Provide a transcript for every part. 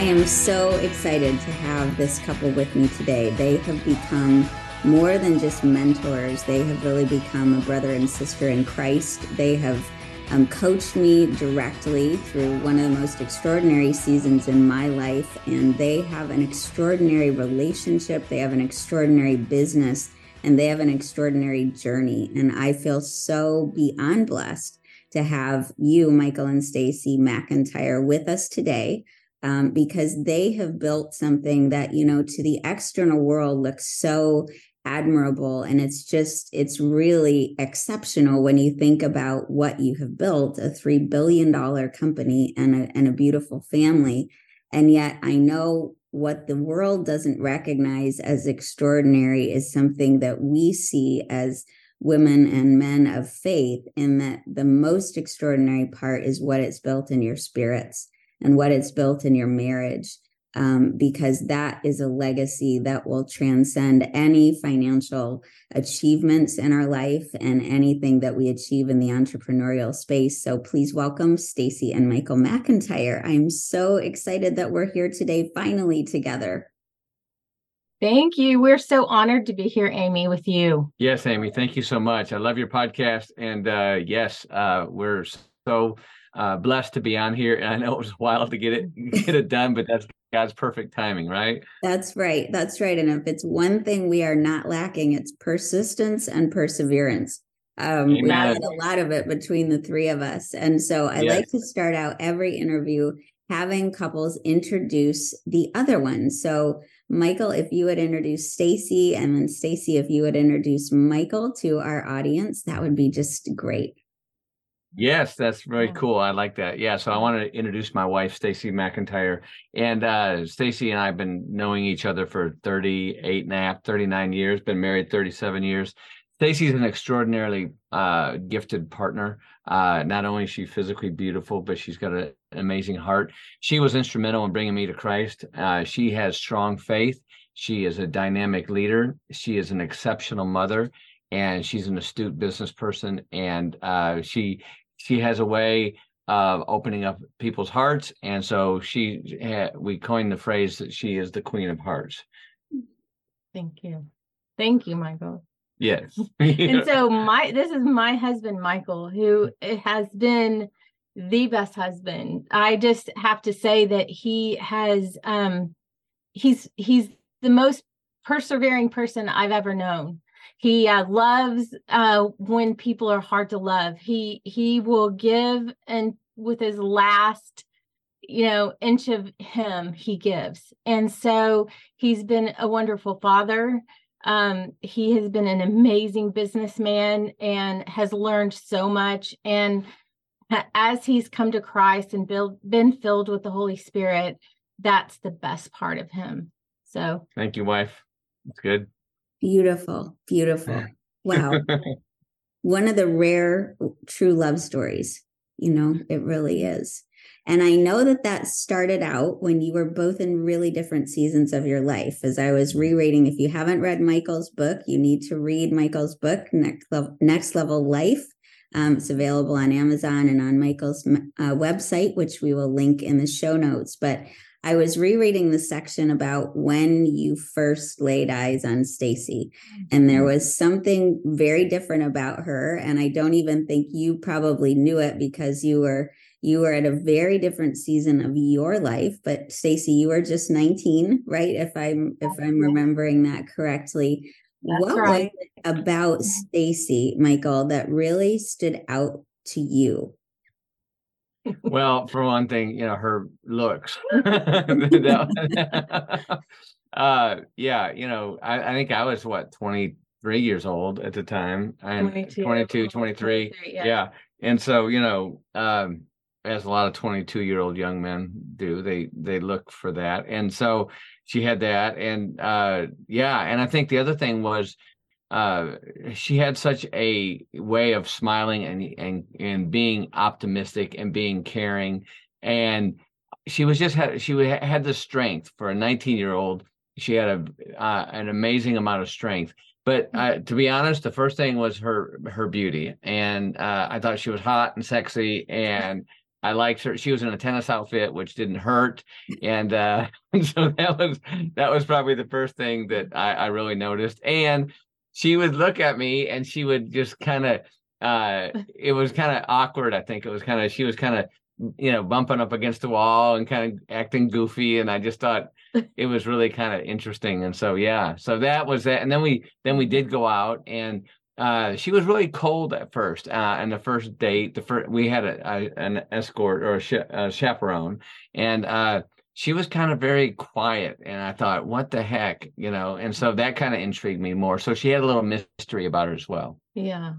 I am so excited to have this couple with me today. They have become more than just mentors, they have really become a brother and sister in Christ. They have um, coached me directly through one of the most extraordinary seasons in my life, and they have an extraordinary relationship. They have an extraordinary business, and they have an extraordinary journey. And I feel so beyond blessed to have you, Michael and Stacye McIntyre, with us today. Um, because they have built something that you know to the external world looks so admirable. And it's just it's really exceptional when you think about what you have built a 3 billion dollar company and a, and a beautiful family. And yet i know what the world doesn't recognize as extraordinary is something that we see as women and men of faith in that the most extraordinary part is what it's built in your spirits and what it's built in your marriage um, because that is a legacy that will transcend any financial achievements in our life and anything that we achieve in the entrepreneurial space. So please welcome Stacye and Michael McIntyre. I'm so excited that we're here today, finally together. Thank you. We're so honored to be here, Amy, with you. Yes, Amy. Thank you so much. I love your podcast, and uh, yes, uh, we're so uh, blessed to be on here. And I know it was a while to get it get it done, but that's God's perfect timing, right? That's right. That's right. And if it's one thing we are not lacking, it's persistence and perseverance. Um, we had a lot of it between the three of us. And so I yes. like to start out every interview having couples introduce the other one. So Michael, if you would introduce Stacye, and then Stacye, if you would introduce Michael to our audience, that would be just great. Yes, that's very yeah. cool. I like that. Yeah. So I want to introduce my wife, Stacye McIntyre. And uh, Stacye and I have been knowing each other for 38 and a half, 39 years, been married 37 years. Stacye's an extraordinarily uh, gifted partner. Uh, not only is she physically beautiful, but she's got a, an amazing heart. She was instrumental in bringing me to Christ. Uh, she has strong faith. She is a dynamic leader. She is an exceptional mother and she's an astute business person and uh, she she has a way of opening up people's hearts and so she we coined the phrase that she is the queen of hearts. Thank you. Thank you michael. Yes. And so my this is my husband michael who has been the best husband. I just have to say that he has um he's he's the most persevering person i've ever known he uh, loves uh, when people are hard to love. He he will give and with his last you know inch of him he gives. And so he's been a wonderful father. Um, he has been an amazing businessman and has learned so much. And as he's come to christ and build, been filled with the holy spirit that's the best part of him. So thank you wife. It's good Beautiful, beautiful. Wow. One of the rare true love stories, you know, it really is. And I know that that started out when you were both in really different seasons of your life. As I was rereading, if you haven't read Michael's book, you need to read Michael's book, Next Level, Next Level Life. Um, it's available on Amazon and on Michael's uh, website, which we will link in the show notes. But I was rereading the section about when you first laid eyes on Stacye, and there mm-hmm. was something very different about her. And I don't even think you probably knew it because you were you were at a very different season of your life. But Stacye, you were just 19, right? If I'm if I'm remembering that correctly. That's what right. was it about Stacye, Michael, that really stood out to you? Well, for one thing, you know, her looks. uh yeah, you know, I, I think I was what 23 years old at the time and 22, 22 23. 23 yeah. yeah. And so, you know, um as a lot of 22 year old young men do they they look for that and so she had that and uh yeah and i think the other thing was uh she had such a way of smiling and and and being optimistic and being caring. And she was just had she had the strength for a 19 year old she had a uh, an amazing amount of strength. But uh, to be honest the first thing was her her beauty. And uh, i thought she was hot and sexy. And I liked her. She was in a tennis outfit, which didn't hurt, and uh, so that was that was probably the first thing that I, I really noticed. And she would look at me, and she would just kind of. Uh, it was kind of awkward. I think it was kind of. She was kind of, you know, bumping up against the wall and kind of acting goofy, and I just thought it was really kind of interesting. And so yeah, so that was that. And then we then we did go out and uh, she was really cold at first. Uh, and the first date, the first we had a, a an escort or a, sh- a chaperone, and uh, she was kind of very quiet. And I thought, what the heck, you know? And so that kind of intrigued me more. So she had a little mystery about her as well. Yeah,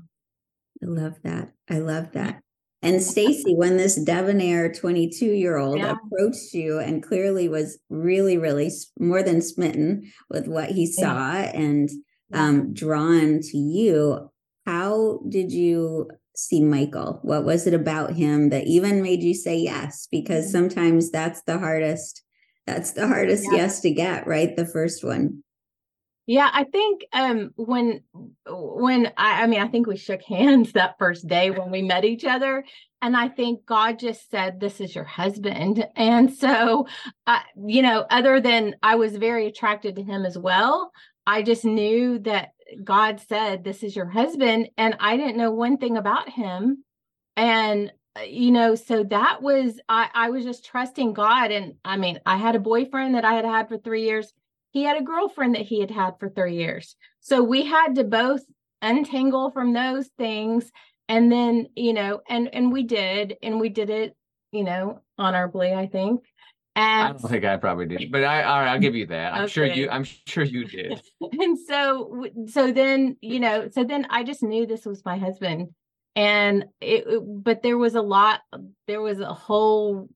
I love that. I love that. And Stacye, when this debonair 22 year old yeah. approached you and clearly was really, really more than smitten with what he saw yeah. and um, drawn to you. How did you see Michael? What was it about him that even made you say yes? Because mm-hmm. sometimes that's the hardest. That's the hardest yeah. yes to get, right? The first one. Yeah, I think um when when I I mean I think we shook hands that first day when we met each other and I think God just said this is your husband. And so uh, you know other than I was very attracted to him as well, I just knew that God said, This is your husband. And I didn't know one thing about him. And, uh, you know, so that was, I, I was just trusting God. And I mean, I had a boyfriend that I had had for three years. He had a girlfriend that he had had for three years. So we had to both untangle from those things. And then, you know, and, and we did, and we did it, you know, honorably, I think. And I don't think I probably did, but I, all right, I'll give you that. I'm okay. sure you, I'm sure you did. and so, so then, you know, so then I just knew this was my husband, and it, but there was a lot, there was a whole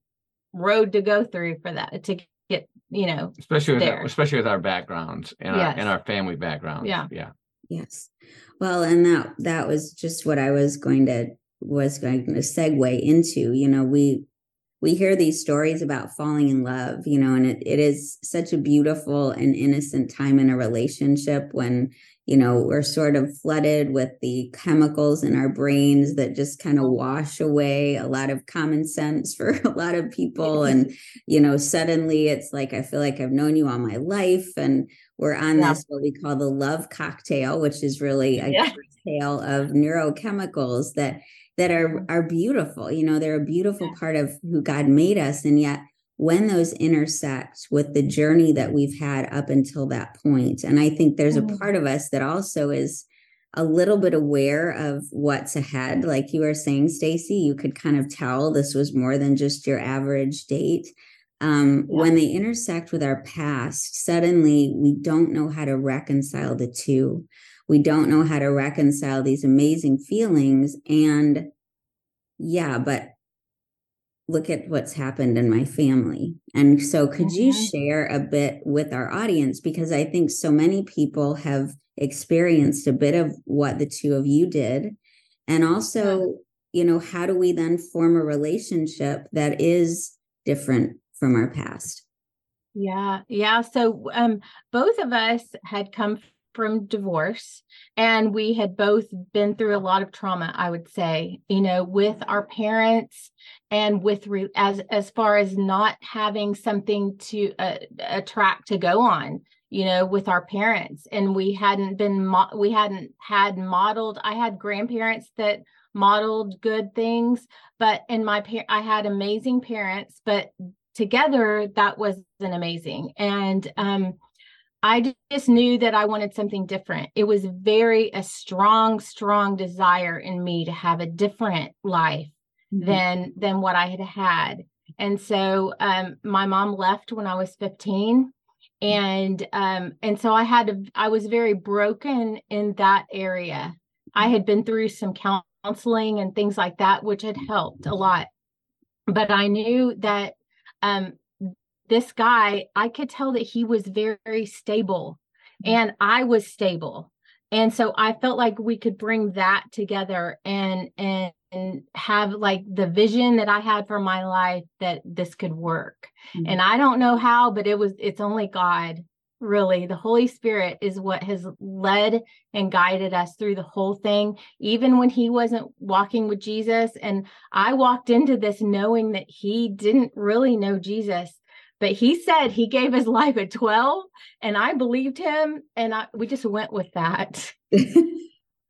road to go through for that to get, you know, especially with our, especially with our backgrounds and yes. our and our family backgrounds. Yeah, yeah, yes. Well, and that that was just what I was going to was going to segue into. You know, we we hear these stories about falling in love, you know, and it, it is such a beautiful and innocent time in a relationship when, you know, we're sort of flooded with the chemicals in our brains that just kind of wash away a lot of common sense for a lot of people. And, you know, suddenly it's like, I feel like I've known you all my life. And we're on yeah. this, what we call the love cocktail, which is really a yeah. cocktail of neurochemicals that that are are beautiful you know they're a beautiful part of who god made us. And yet when those intersect with the journey that we've had up until that point and i think there's a mm. part of us that also is a little bit aware of what's ahead. Like you were saying stacye you could kind of tell this was more than just your average date. Um, yeah. when they intersect with our past suddenly we don't know how to reconcile the two. We don't know how to reconcile these amazing feelings and yeah but look at what's happened in my family and so could mm-hmm. you share a bit with our audience? Because i think so many people have experienced a bit of what the two of you did and also you know how do we then form a relationship that is different from our past? Yeah yeah so um both of us had come from divorce and we had both been through a lot of trauma i would say you know with our parents and with re- as as far as not having something to uh, attract to go on you know with our parents. And we hadn't been mo- we hadn't had modeled i had grandparents that modeled good things but in my par- i had amazing parents but together that wasn't amazing. And um I just knew that I wanted something different. It was very a strong, strong desire in me to have a different life mm-hmm. than than what I had had. And so um, my mom left when I was 15 and um, and so I had to I was very broken in that area. I had been through some counseling and things like that which had helped a lot. but I knew that um, this guy, I could tell that he was very, very stable mm-hmm. and I was stable. And so I felt like we could bring that together and and and have like the vision that I had for my life that this could work. Mm-hmm. And I don't know how, but it was it's only God really. The Holy Spirit is what has led and guided us through the whole thing, even when he wasn't walking with Jesus. And I walked into this knowing that he didn't really know Jesus but he said he gave his life at 12 and i believed him and I, we just went with that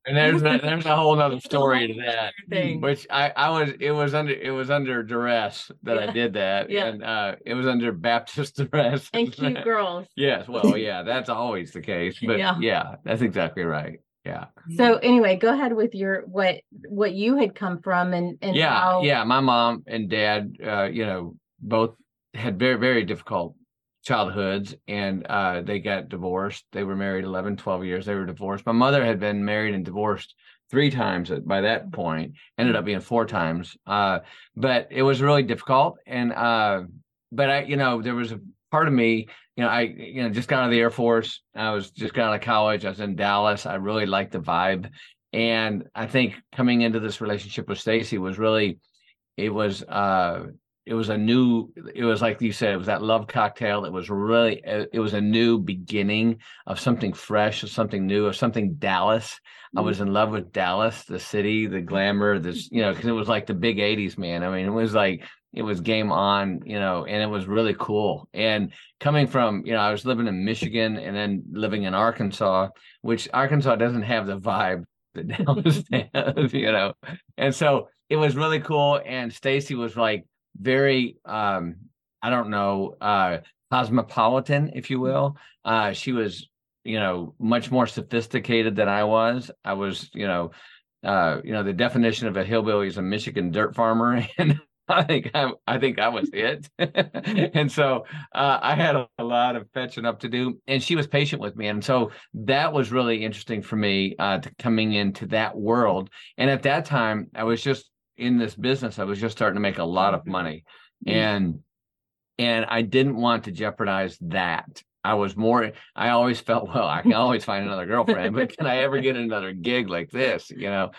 and there's a, there's a whole other story to that thing. which i i was it was under it was under duress that yeah. i did that yeah. and uh it was under baptist duress and cute girls yes well yeah that's always the case but yeah, yeah that's exactly right yeah so anyway go ahead with your what what you had come from and and yeah how... yeah my mom and dad uh you know both had very very difficult childhoods and uh, they got divorced. They were married 11 12 years. They were divorced. My mother had been married and divorced three times by that point ended up being four times uh, but it was really difficult and uh, but i you know there was a part of me you know i you know just got out of the air force. I was just got out of college. I was in dallas. I really liked the vibe. And i think coming into this relationship with stacye was really it was uh it was a new it was like you said it was that love cocktail it was really it was a new beginning of something fresh of something new of something dallas. Mm-hmm. i was in love with dallas the city the glamour this you know because it was like the big 80s man. I mean it was like it was game on you know and it was really cool. And coming from you know i was living in michigan and then living in arkansas which arkansas doesn't have the vibe that dallas has you know? And so it was really cool and stacye was like very um i don't know uh cosmopolitan if you will uh she was you know much more sophisticated than i was i was you know uh you know the definition of a hillbilly is a michigan dirt farmer and I think I, I think I was it, and so uh, I had a, a, lot of fetching up to do. And she was patient with me, and so that was really interesting for me uh, to coming into that world. And at that time, I was just in this business, I was just starting to make a lot of money. Mm-hmm. And and I didn't want to jeopardize that. I was more I always felt, well, I can always find another girlfriend, but can I ever get another gig like this? You know?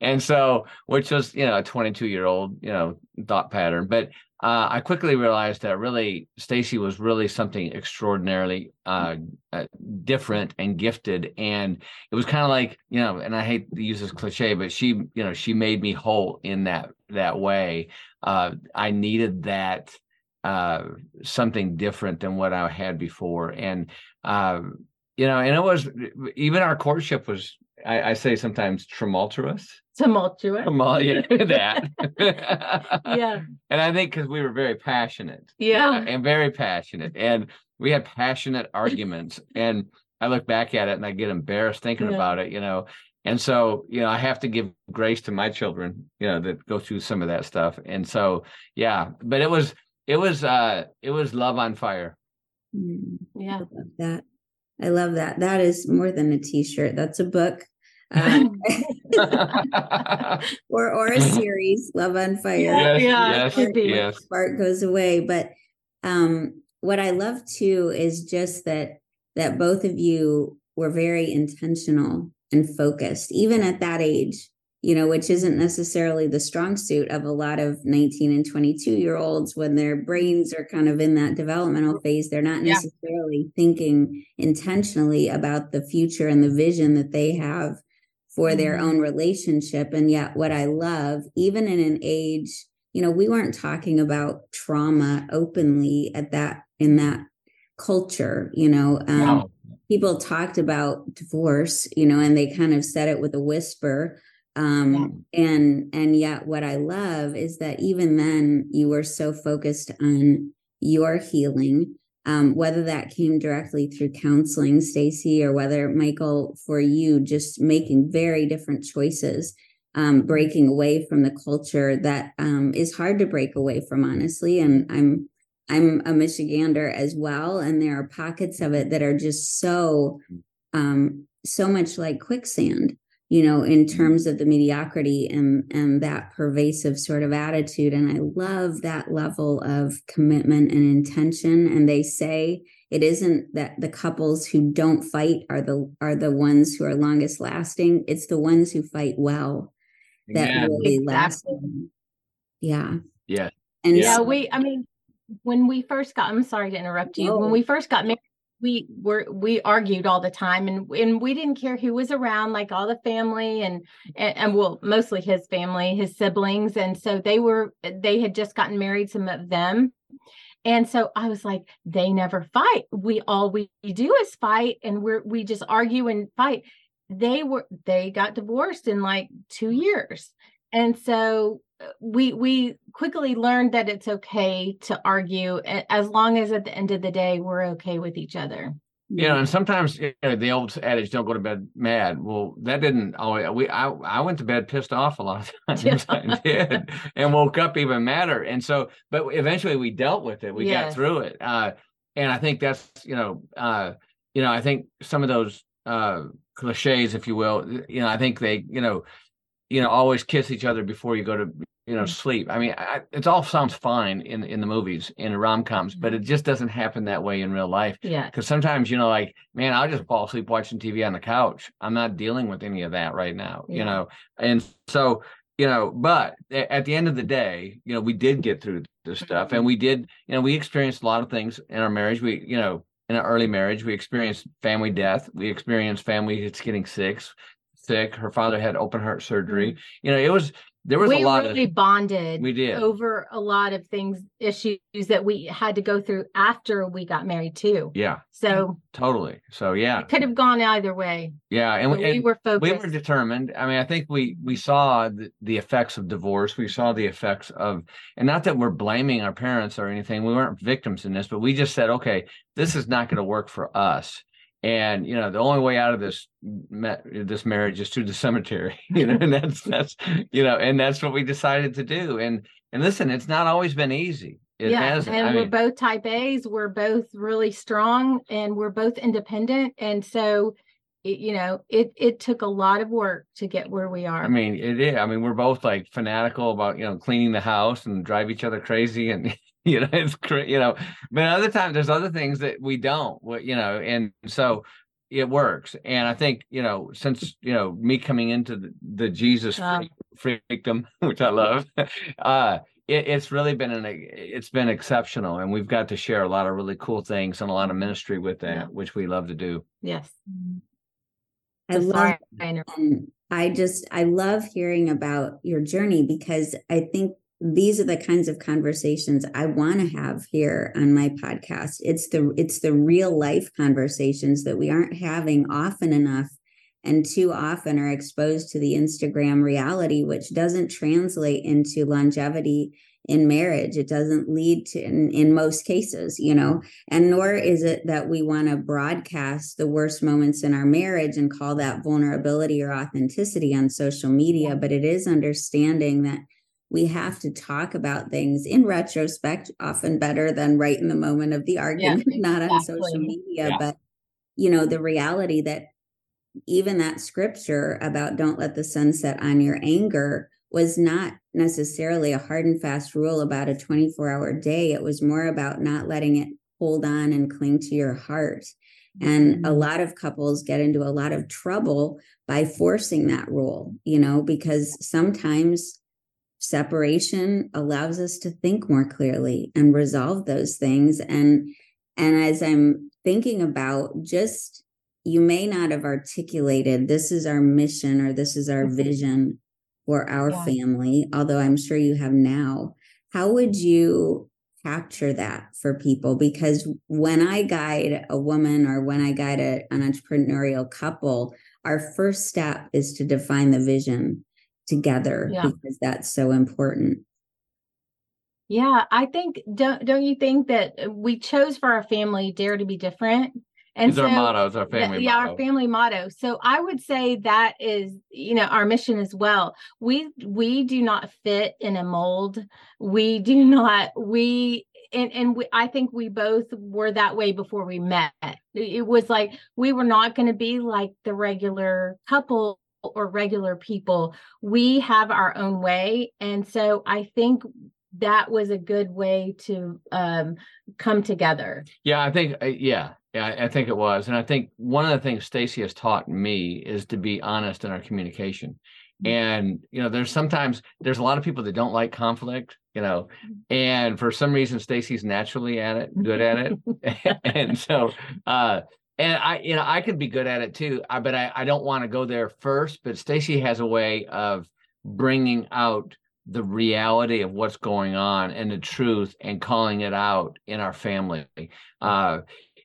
And so, which was, you know, a 22 year old, you know, thought pattern. But uh, I quickly realized that really Stacye was really something extraordinarily uh, uh, different and gifted, and it was kind of like you know, and I hate to use this cliche, but she, you know, she made me whole in that that way. Uh, I needed that uh, something different than what I had before, and you know, and it was even our courtship was I, I say sometimes tumultuous tumultuous. yeah, that. yeah. And I think because we were very passionate. Yeah. And very passionate. And we had passionate arguments. and I look back at it and I get embarrassed thinking yeah. about it, you know. And so, you know, I have to give grace to my children, you know, that go through some of that stuff. And so, yeah, but it was, it was, uh, it was love on fire. Mm, yeah. I love that. I love that. That is more than a t-shirt. That's a book. Um, or or a series, Love on Fire. Yes, yeah, yes, yes. Spark goes away. But um, what I love too is just that that both of you were very intentional and focused, even at that age, you know, which isn't necessarily the strong suit of a lot of 19 and 22 year olds when their brains are kind of in that developmental phase. They're not necessarily yeah. thinking intentionally about the future and the vision that they have for their mm-hmm. own relationship. And yet, what I love, even in an age, you know, we weren't talking about trauma openly at that in that culture, you know. Um, wow. People talked about divorce, you know, and they kind of said it with a whisper. Um, yeah. and and yet what I love is that even then you were so focused on your healing um, whether that came directly through counseling, Stacye, or whether Michael, for you, just making very different choices, um, breaking away from the culture that um, is hard to break away from, honestly. And I'm I'm a Michigander as well, and there are pockets of it that are just so um, so much like quicksand. You know, in mm-hmm. terms of the mediocrity and and that pervasive sort of attitude. And I love that level of commitment and intention. And they say it isn't that the couples who don't fight are the are the ones who are longest lasting. It's the ones who fight well that Yeah. really Exactly. last. Yeah. Yeah. And yeah so- we i mean when we first got i'm sorry to interrupt you No. when we first got married we were we argued all the time and and we didn't care who was around like all the family and and, and well mostly his family his siblings and so they were they had just gotten married some of them. And so i was like they never fight. We all we do is fight and we're we just argue and fight. They were they got divorced in like two years. And so we we quickly learned that it's okay to argue as long as at the end of the day we're okay with each other you know, and sometimes you know, the old adage "don't go to bed mad." Well, that didn't always. We I I went to bed pissed off a lot of times. I did, and woke up even madder. And so, but eventually we dealt with it. We got through it. Uh, and I think that's you know, uh, you know, I think some of those uh cliches, if you will, you know, I think they, you know, you know, always kiss each other before you go to you know mm-hmm. sleep. I mean, I, it all sounds fine in in the movies in rom coms, but mm-hmm. it just doesn't happen that way in real life. Yeah because sometimes you know like man i'll just fall asleep watching tv on the couch. I'm not dealing with any of that right now you know? And so you know but at the end of the day you know we did get through this stuff mm-hmm. and we did you know we experienced a lot of things in our marriage. We you know in an early marriage we experienced family death. We experienced family that's getting sick sick her father had open heart surgery. Mm-hmm. You know it was there was we a lot really of bonded we did. over a lot of things issues that we had to go through after we got married too. Yeah. So totally. So yeah. it could have gone either way. Yeah and, we and were focused we were determined. I mean i think we we saw the, the effects of divorce. We saw the effects of and not that we're blaming our parents or anything. We weren't victims in this but we just said okay this is not going to work for us and you know the only way out of this this marriage is through the cemetery you know and that's that's you know and that's what we decided to do. And and listen it's not always been easy. It yeah hasn't. and I we're mean, both type a's we're both really strong and we're both independent. And so it, you know it it took a lot of work to get where we are. I mean, it is. I mean, we're both like fanatical about you know cleaning the house and drive each other crazy, and you know it's cra- you know. But other times, there's other things that we don't, you know, and so it works. And I think you know, since you know me coming into the, the Jesus Wow. freak, freakdom, which I love, uh, it, it's really been an it's been exceptional, and we've got to share a lot of really cool things and a lot of ministry with that, Yeah. which we love to do. yes I love I I just, I love hearing about your journey because I think these are the kinds of conversations I want to have here on my podcast. It's the, it's the real life conversations that we aren't having often enough and too often are exposed to the Instagram reality, which doesn't translate into longevity in marriage. It doesn't lead to, in, in most cases, you know, and nor is it that we want to broadcast the worst moments in our marriage and call that vulnerability or authenticity on social media, but it is understanding that we have to talk about things in retrospect, often better than right in the moment of the argument, not on social media. Yeah. But, you know, the reality that even that scripture about don't let the sun set on your anger was not necessarily a hard and fast rule about a 24 hour day. It was more about not letting it hold on and cling to your heart. And a mm-hmm. lot of couples get into a lot of trouble by forcing that rule, you know, because sometimes separation allows us to think more clearly and resolve those things. And and as I'm thinking about just you may not have articulated this is our mission or this is our Mhm. vision for our Yeah. family, although I'm sure you have now. How would you capture that for people? Because when I guide a woman or when I guide a, an entrepreneurial couple, our first step is to define the vision together Yeah. because that's so important. Yeah, I think don't don't you think that uh, we chose for our family dare to be different? And it's our motto. It's our that- family yeah, motto. our family motto. So I would say that is, you know, our mission as well. We we do not fit in a mold. We do not we and and we, I think we both were that way before we met. It was like we were not going to be like the regular couple or regular people. We have our own way. And so I think that was a good way to um, come together. Yeah, I think, uh, yeah, yeah, I think it was. And I think one of the things Stacye has taught me is to be honest in our communication. Mm-hmm. And, you know, there's sometimes there's a lot of people that don't like conflict, you know, mm-hmm. and for some reason Stacye's naturally at it, good at it. and so uh and I, you know, I could be good at it too, I, but I, I don't want to go there first. But Stacye has a way of bringing out the reality of what's going on and the truth and calling it out in our family. Uh,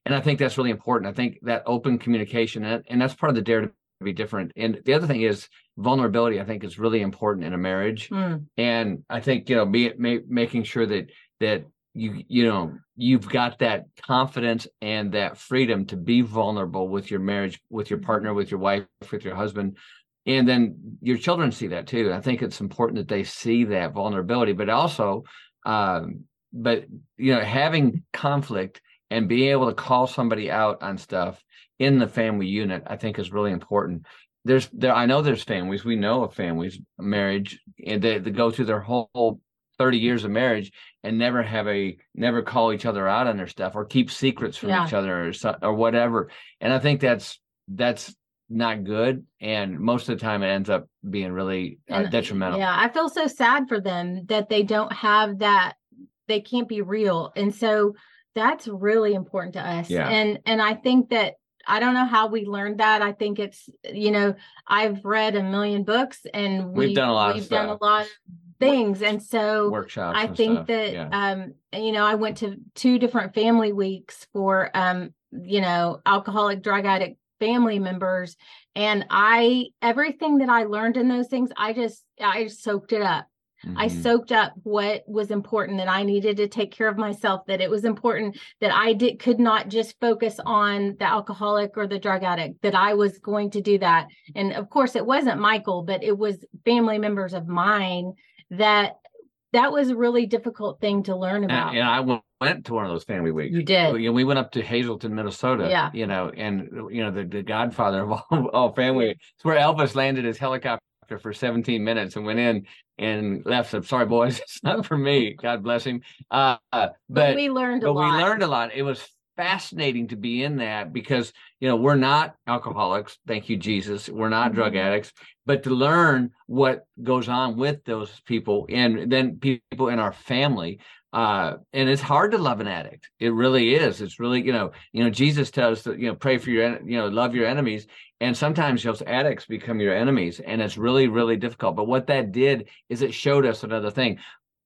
and I think that's really important. I think that open communication, and that's part of the dare to be different. And the other thing is vulnerability. I think is really important in a marriage. Mm. And I think you know, be ma- making sure that that you you know you've got that confidence and that freedom to be vulnerable with your marriage, with your partner, with your wife, with your husband. And then your children see that too. I think it's important that they see that vulnerability, but also, um, but you know, having conflict and being able to call somebody out on stuff in the family unit i think is really important there's there i know there's families we know of families marriage and they, they go through their whole 30 years of marriage and never have a never call each other out on their stuff or keep secrets from yeah. each other or, or whatever. And i think that's that's not good. And most of the time it ends up being really uh, detrimental. yeah i feel so sad for them that they don't have that they can't be real. And so that's really important to us. Yeah. and and i think that i don't know how we learned that. I think it's you know i've read a million books and we, have done a lot we've done a lot of things and so workshops i think stuff. that yeah. um you know i went to two different family weeks for um you know alcoholic drug addict family members and i everything that i learned in those things i just i soaked it up Mm-hmm. I soaked up what was important that I needed to take care of myself, that it was important that I did could not just focus on the alcoholic or the drug addict, that I was going to do that. And of course it wasn't Michael, but it was family members of mine that that was a really difficult thing to learn about. And, and I went to one of those family weeks. You did. We, we went up to Hazelden, Minnesota. Yeah. You know, and you know the, the godfather of all, all family. It's where Elvis landed his helicopter for 17 minutes and went in and left. I'm sorry, boys, it's not for me. God bless him. Uh, but, but, we learned but a lot. we learned a lot. It was fascinating to be in that because you know we're not alcoholics. Thank you, Jesus. We're not mm-hmm. drug addicts. But to learn what goes on with those people and then people in our family uh, and it's hard to love an addict. It really is. It's really, you know, you know, Jesus tells us that, you know, pray for your, you know, love your enemies. And sometimes those addicts become your enemies. And it's really, really difficult. But what that did is it showed us another thing.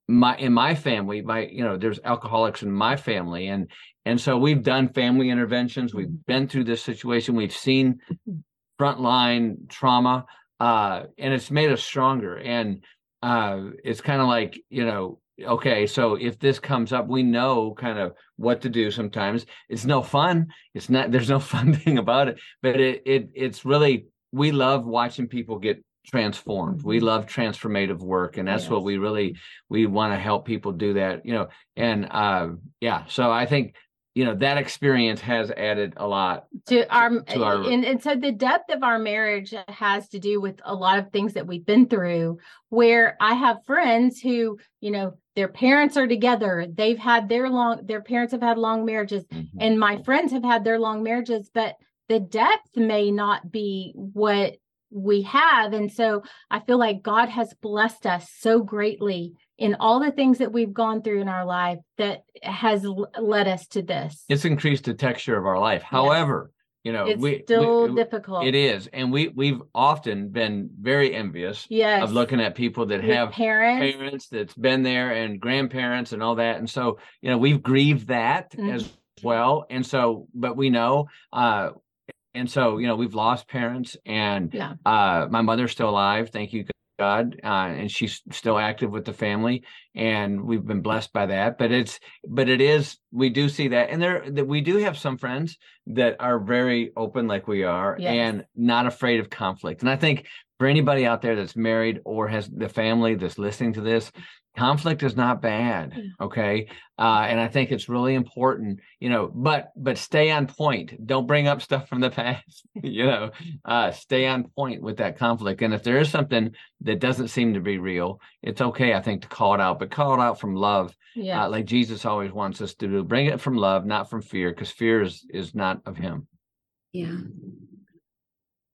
My in my family, my, you know, there's alcoholics in my family. And and so we've done family interventions. We've been through this situation. We've seen frontline trauma. Uh, and it's made us stronger. And uh, it's kind of like, you know, okay so if this comes up we know kind of what to do sometimes it's no fun it's not there's no fun thing about it but it, it it's really we love watching people get transformed we mm-hmm. love transformative work and that's yes. what we really we want to help people do that you know and uh yeah so i think you know that experience has added a lot to our, to our and, and so the depth of our marriage has to do with a lot of things that we've been through where i have friends who you know their parents are together they've had their long their parents have had long marriages mm-hmm. and my friends have had their long marriages but the depth may not be what we have and so i feel like god has blessed us so greatly in all the things that we've gone through in our life that has led us to this. It's increased the texture of our life. However, you know, it's we, still we, difficult. It is, and we we've often been very envious yes. of looking at people that With have parents, parents that's been there and grandparents and all that, and so you know we've grieved that mm-hmm. as well, and so but we know. uh and so you know we've lost parents and yeah. uh my mother's still alive thank you God, uh, and she's still active with the family, and we've been blessed by that. But it's, but it is, we do see that, and there that we do have some friends that are very open, like we are, yes. and not afraid of conflict. And I think for anybody out there that's married or has the family that's listening to this, conflict is not bad okay? Uh, and i think it's really important you know but but stay on point. Don't bring up stuff from the past you know? Uh, stay on point with that conflict and if there is something that doesn't seem to be real it's okay i think to call it out but call it out from love. Yeah. uh, like jesus always wants us to do bring it from love not from fear because fear is is not of him. Yeah.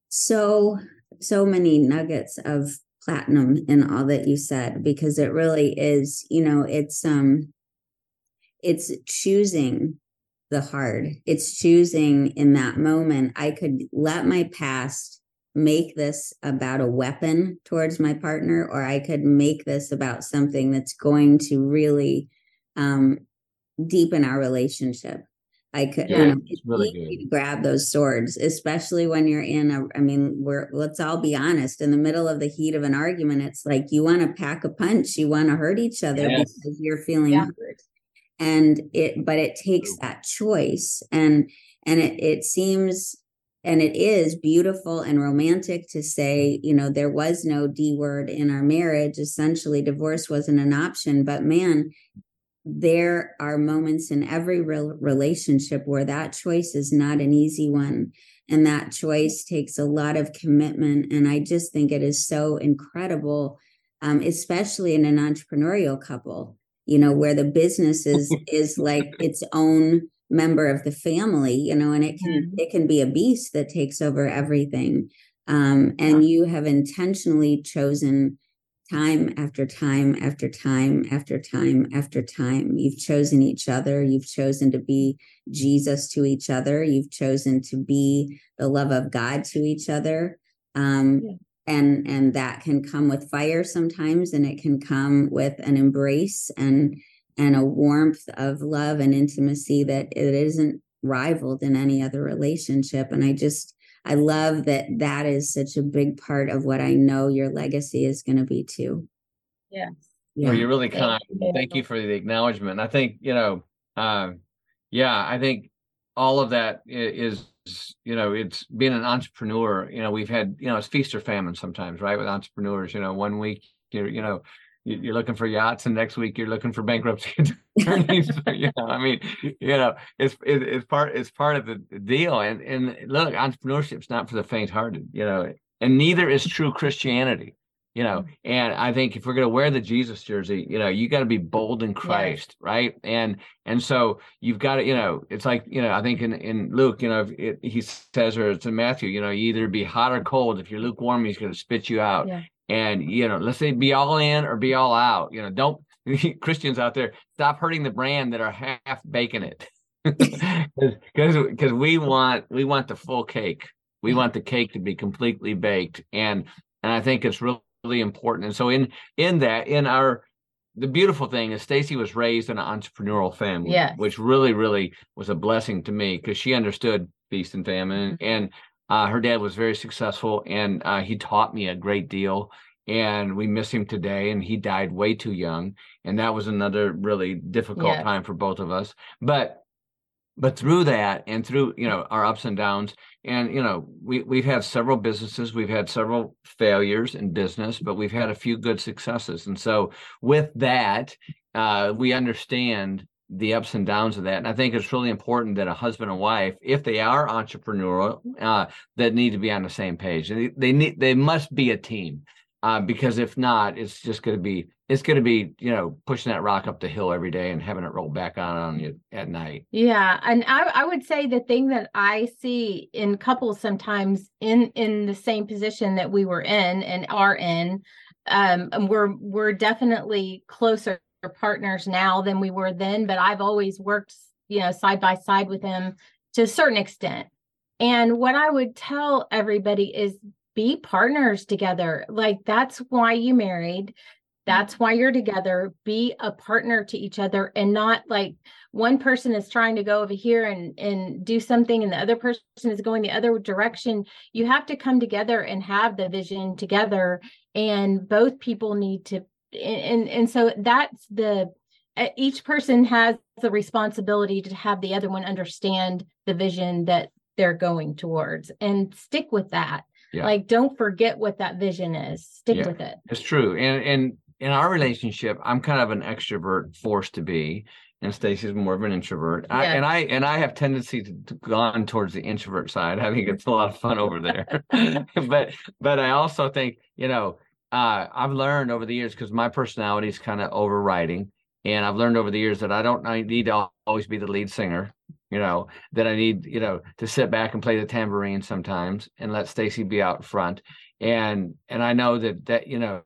So, so many nuggets of platinum in all that you said, because it really is, you know, it's, um, it's choosing the hard. It's choosing in that moment. I could let my past make this about a weapon towards my partner, or I could make this about something that's going to really um, deepen our relationship. I could, Yeah, you know, it's really easy good. to grab those swords, especially when you're in a. I mean, we're let's all be honest. In the middle of the heat of an argument, it's like you want to pack a punch, you want to hurt each other Yes. because you're feeling Yeah. hurt, and it. But it takes True. that choice, and and it it seems and it is beautiful and romantic to say, you know, there was no D word in our marriage. Essentially, divorce wasn't an option. But man, there are moments in every real relationship where that choice is not an easy one. And that choice takes a lot of commitment. And I just think it is so incredible, um, especially in an entrepreneurial couple, you know, where the business is is like its own member of the family, you know, and it can Mhm. it can be a beast that takes over everything. Um, and you have intentionally chosen time after time after time after time after time. You've chosen each other. You've chosen to be Jesus to each other. You've chosen to be the love of God to each other. Um, Yeah. And and that can come with fire sometimes, and it can come with an embrace and and a warmth of love and intimacy that it isn't rivaled in any other relationship. And I just I love that that is such a big part of what I know your legacy is going to be too. Yes. Yeah. Well, you're really Thank kind. you. Thank you for the acknowledgement. I think, you know, um, yeah, I think all of that is, you know, it's being an entrepreneur, you know, we've had, you know, it's feast or famine sometimes, right? With entrepreneurs, you know, one week you're, you know, you- you're looking for yachts and next week you're looking for bankruptcy attorneys. you know, I mean, you know, it's, it, it's part, it's part of the deal. And, and look, entrepreneurship's not for the faint hearted, you know, and neither is true Christianity you know mm-hmm. and i think if we're going to wear the jesus jersey you know you got to be bold in christ right and and so you've got to you know it's like you know i think in in luke you know if it, he says or it's in matthew you know you either be hot or cold if you're lukewarm he's going to spit you out Yeah. And you know let's say be all in or be all out you know don't christians out there stop hurting the brand that are half baking it. Because because we want we want the full cake. We want the cake to be completely baked and and i think it's really, really important. And so in in that in our the beautiful thing is stacye was raised in an entrepreneurial family Yes. which really really was a blessing to me because she understood feast and famine mm-hmm. and uh, her dad was very successful and uh, he taught me a great deal and we miss him today and he died way too young and that was another really difficult Yes. time for both of us but but through that and through you know our ups and downs and you know we we've had several businesses we've had several failures in business but we've had a few good successes and so with that uh we understand the ups and downs of that and i think it's really important that a husband and wife if they are entrepreneurial uh that need to be on the same page they, they need they must be a team uh, because if not, it's just going to be it's going to be you know pushing that rock up the hill every day and having it roll back on on you at night. Yeah, and I, I would say the thing that I see in couples sometimes in in the same position that we were in and are in, um, and we're we're definitely closer partners now than we were then. But I've always worked, you know, side by side with him to a certain extent. And what I would tell everybody is be partners together. Like that's why you married. That's why you're together. Be a partner to each other and not like one person is trying to go over here and and do something and the other person is going the other direction. You have to come together and have the vision together and both people need to and and so that's the each person has the responsibility to have the other one understand the vision that they're going towards and stick with that Yeah. like don't forget what that vision is stick Yeah. with it It's true, and and in our relationship, I'm kind of an extrovert forced to be, and Stacye's more of an introvert. I, and I and I have tendency to, to go on towards the introvert side. I think it's a lot of fun over there. but but I also think you know uh, I've learned over the years because my personality is kind of overriding, and I've learned over the years that I don't I need to always be the lead singer. You know that I need you know to sit back and play the tambourine sometimes and let Stacye be out front. And and I know that that you know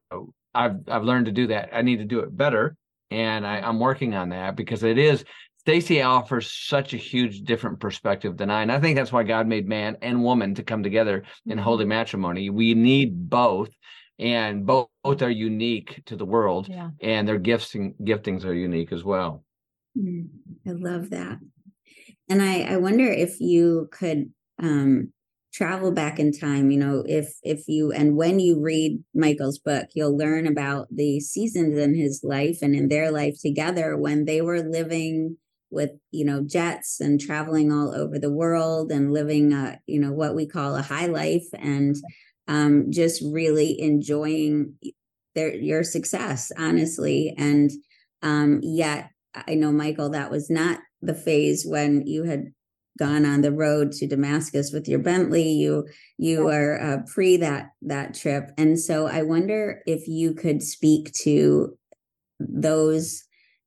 I've I've learned to do that. I need to do it better, and I, I'm working on that because it is Stacye offers such a huge different perspective than I. And I think that's why God made man and woman to come together in mm-hmm. holy matrimony. We need both, and both, both are unique to the world, yeah. and their gifts and giftings are unique as well. Mm, I love that. And I, I wonder if you could um, travel back in time you know if if you and when you read michael's book you'll learn about the seasons in his life and in their life together when they were living with you know jets and traveling all over the world and living a you know what we call a high life and um, just really enjoying their your success honestly and um, yet i know michael that was not the phase when you had gone on the road to Damascus with your Bentley. You you are uh, pre that that trip, and so I wonder if you could speak to those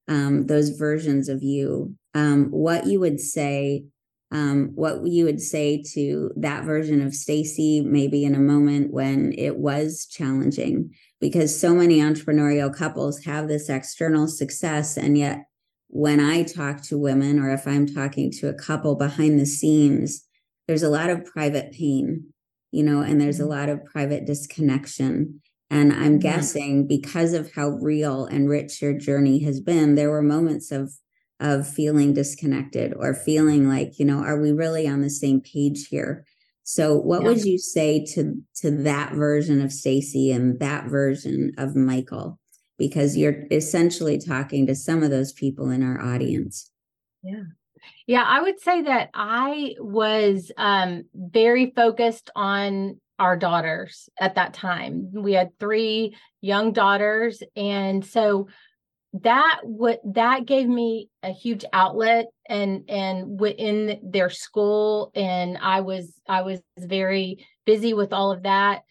um, those versions of you. Um, what you would say, um, what you would say to that version of Stacye, maybe in a moment when it was challenging, because so many entrepreneurial couples have this external success, and yet when I talk to women or if I'm talking to a couple behind the scenes, there's a lot of private pain, you know, and there's a mm-hmm. lot of private disconnection. And I'm mm-hmm. guessing because of how real and rich your journey has been, there were moments of of feeling disconnected or feeling like, you know, are we really on the same page here? So what yeah. would you say to to that version of Stacye and that version of Michael? because you're essentially talking to some of those people in our audience. Yeah. Yeah, I would say that I was um, very focused on our daughters at that time. We had three young daughters, and so that what that gave me a huge outlet and and within their school and i was i was very busy with all of that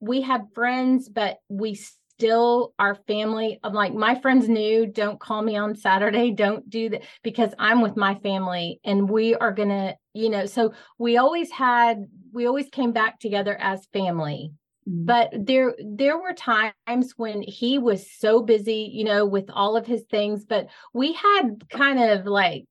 we had friends but we still our family. I'm like, my friends knew, don't call me on Saturday. Don't do that because I'm with my family and we are to, you know, so we always had, we always came back together as family. But there there were times when he was so busy, you know, with all of his things, but we had kind of like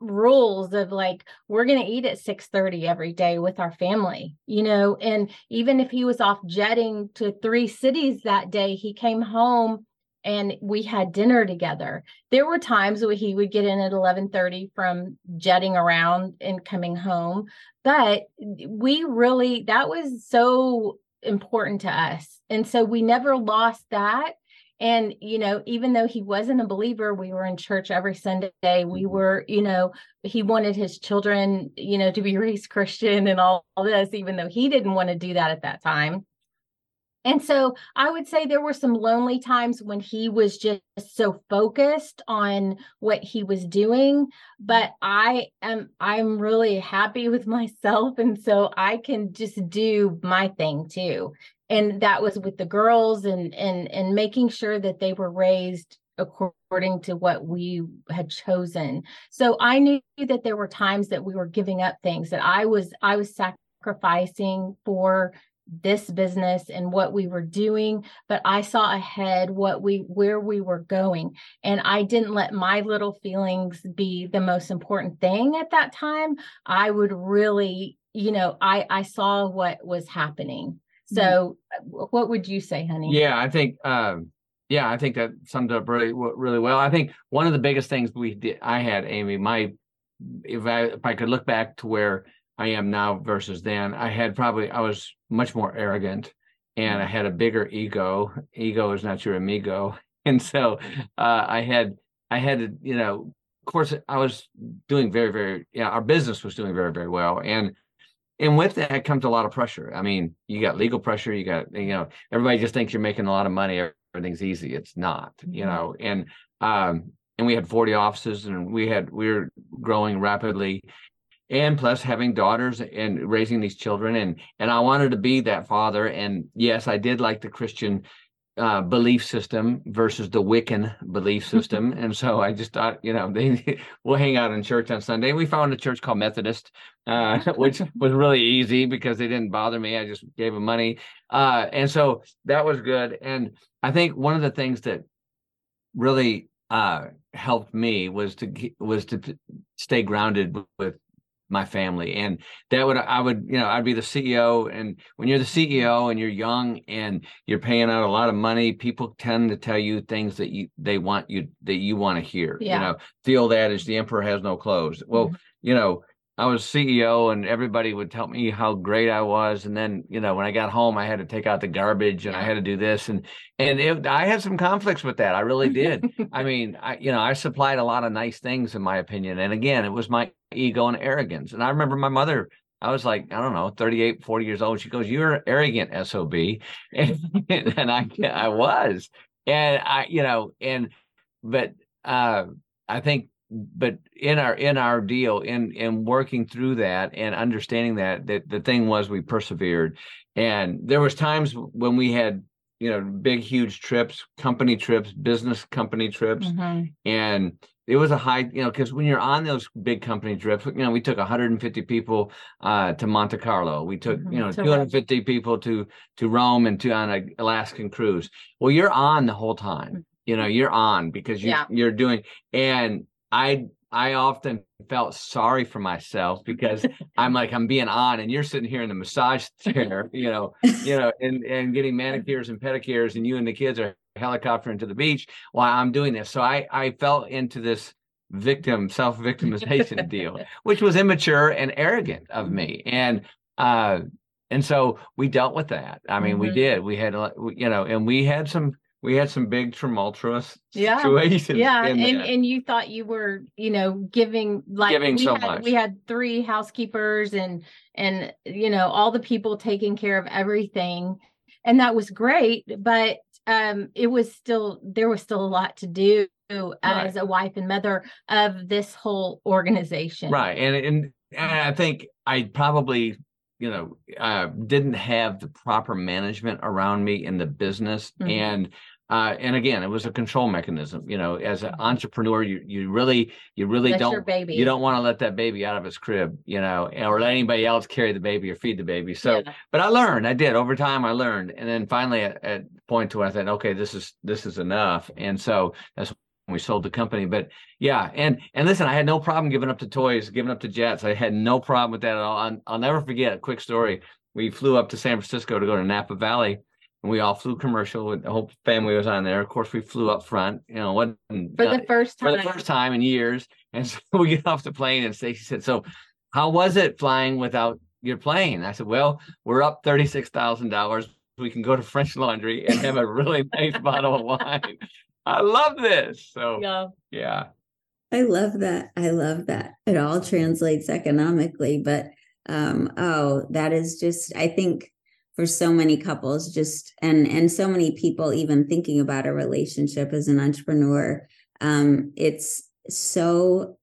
rules of like we're going to eat at 6:30 every day with our family you know and even if he was off jetting to three cities that day he came home and we had dinner together. There were times where he would get in at 11:30 from jetting around and coming home but we really that was so important to us. And so we never lost that. And you know even though he wasn't a believer we were in church every sunday. We mm-hmm. were you know he wanted his children you know to be raised christian and all, all this even though he didn't want to do that at that time and so I would say there were some lonely times when he was just so focused on what he was doing, but I am I'm really happy with myself and so I can just do my thing too. And that was with the girls and and and making sure that they were raised according to what we had chosen. So i knew that there were times that we were giving up things that i was i was sacrificing for this business and what we were doing but i saw ahead what we where we were going and i didn't let my little feelings be the most important thing at that time i would really you know i i saw what was happening so, what would you say, honey? Yeah, I think, um, yeah, I think that summed up really, really well. I think one of the biggest things we did, I had, Amy, my, if I if I could look back to where I am now versus then, I had probably I was much more arrogant, and I had a bigger ego. Ego is not your amigo, and so uh, I had I had to, you know, of course, I was doing very, very, yeah, our business was doing very, very well, and and with that comes a lot of pressure. I mean, you got legal pressure. You got, you know, everybody just thinks you're making a lot of money everything's easy. It's not, you know, and um and we had 40 offices and we had we were growing rapidly and plus having daughters and raising these children. And and I wanted to be that father. And yes I did like the Christian uh, belief system versus the Wiccan belief system. And so I just thought you know they we'll hang out in church on Sunday. We found a church called Methodist uh, which was really easy because they didn't bother me. I just gave them money. Uh, and so that was good. And I think one of the things that really uh, helped me was to was to stay grounded with my family and that would i would you know i'd be the ceo and when you're the ceo and you're young and you're paying out a lot of money people tend to tell you things that you they want you that you want to hear Yeah. you know feel that as the emperor has no clothes well Mhm. you know i was ceo and everybody would tell me how great i was and then you know when i got home i had to take out the garbage and i had to do this and and it, i had some conflicts with that i really did I mean, I you know, I supplied a lot of nice things in my opinion. And again, it was my ego and arrogance. And I remember my mother, I was like, I don't know, 38, 40 years old. She goes, You're arrogant, SOB. And, and I I was. And I, you know, and but uh I think but in our in our deal in in working through that and understanding that that the thing was we persevered. And there was times when we had you know big huge trips company trips business company trips. Mhm. and it was a high you know because when you're on those big company trips you know we took 150 people uh to monte carlo. We took Mhm, you know to 250 people to to rome and to on a alaskan cruise. Well you're on the whole time. You know you're on because you Yeah. you're doing and i i often felt sorry for myself because i'm like i'm being on and you're sitting here in the massage chair you know you know and and getting manicures and pedicures and you and the kids are helicoptering to the beach while i'm doing this. So i i fell into this victim self-victimization deal which was immature and arrogant of me. And uh and so we dealt with that. I mean we Mhm. did. We had a you know and we had some we had some big tumultuous Yeah. situations yeah and that. and you thought you were you know giving like Giving we so had much. we had three housekeepers and and you know all the people taking care of everything and that was great but um it was still there was still a lot to do as a wife and mother of this whole organization right and and, and i think i probably you know uh didn't have the proper management around me in the business Mhm. and uh and again it was a control mechanism you know as an Mhm. entrepreneur you you really you really That's don't you don't want to let that baby out of its crib you know or let anybody else carry the baby or feed the baby so Yeah. but I learned. I did over time. I learned, and then finally, at, at point to where I thought, okay, this is this is enough, and so that's when we sold the company. But yeah, and and listen, I had no problem giving up the toys, giving up the jets. I had no problem with that at all. I'll, I'll never forget a quick story. We flew up to San Francisco to go to Napa Valley, and we all flew commercial. And the whole family was on there. Of course, we flew up front. You know, what for the first time for time the first time in years. And so we get off the plane, and Stacye said, "So, how was it flying without your plane?" I said, "Well, we're up thirty six thousand dollars. We can go to French Laundry and have a really nice bottle of wine. I love this." So yeah yeah, I love that. I love that. It all translates economically, but um oh, that is just I think for so many couples just and and so many people even thinking about a relationship as an entrepreneur, um it's so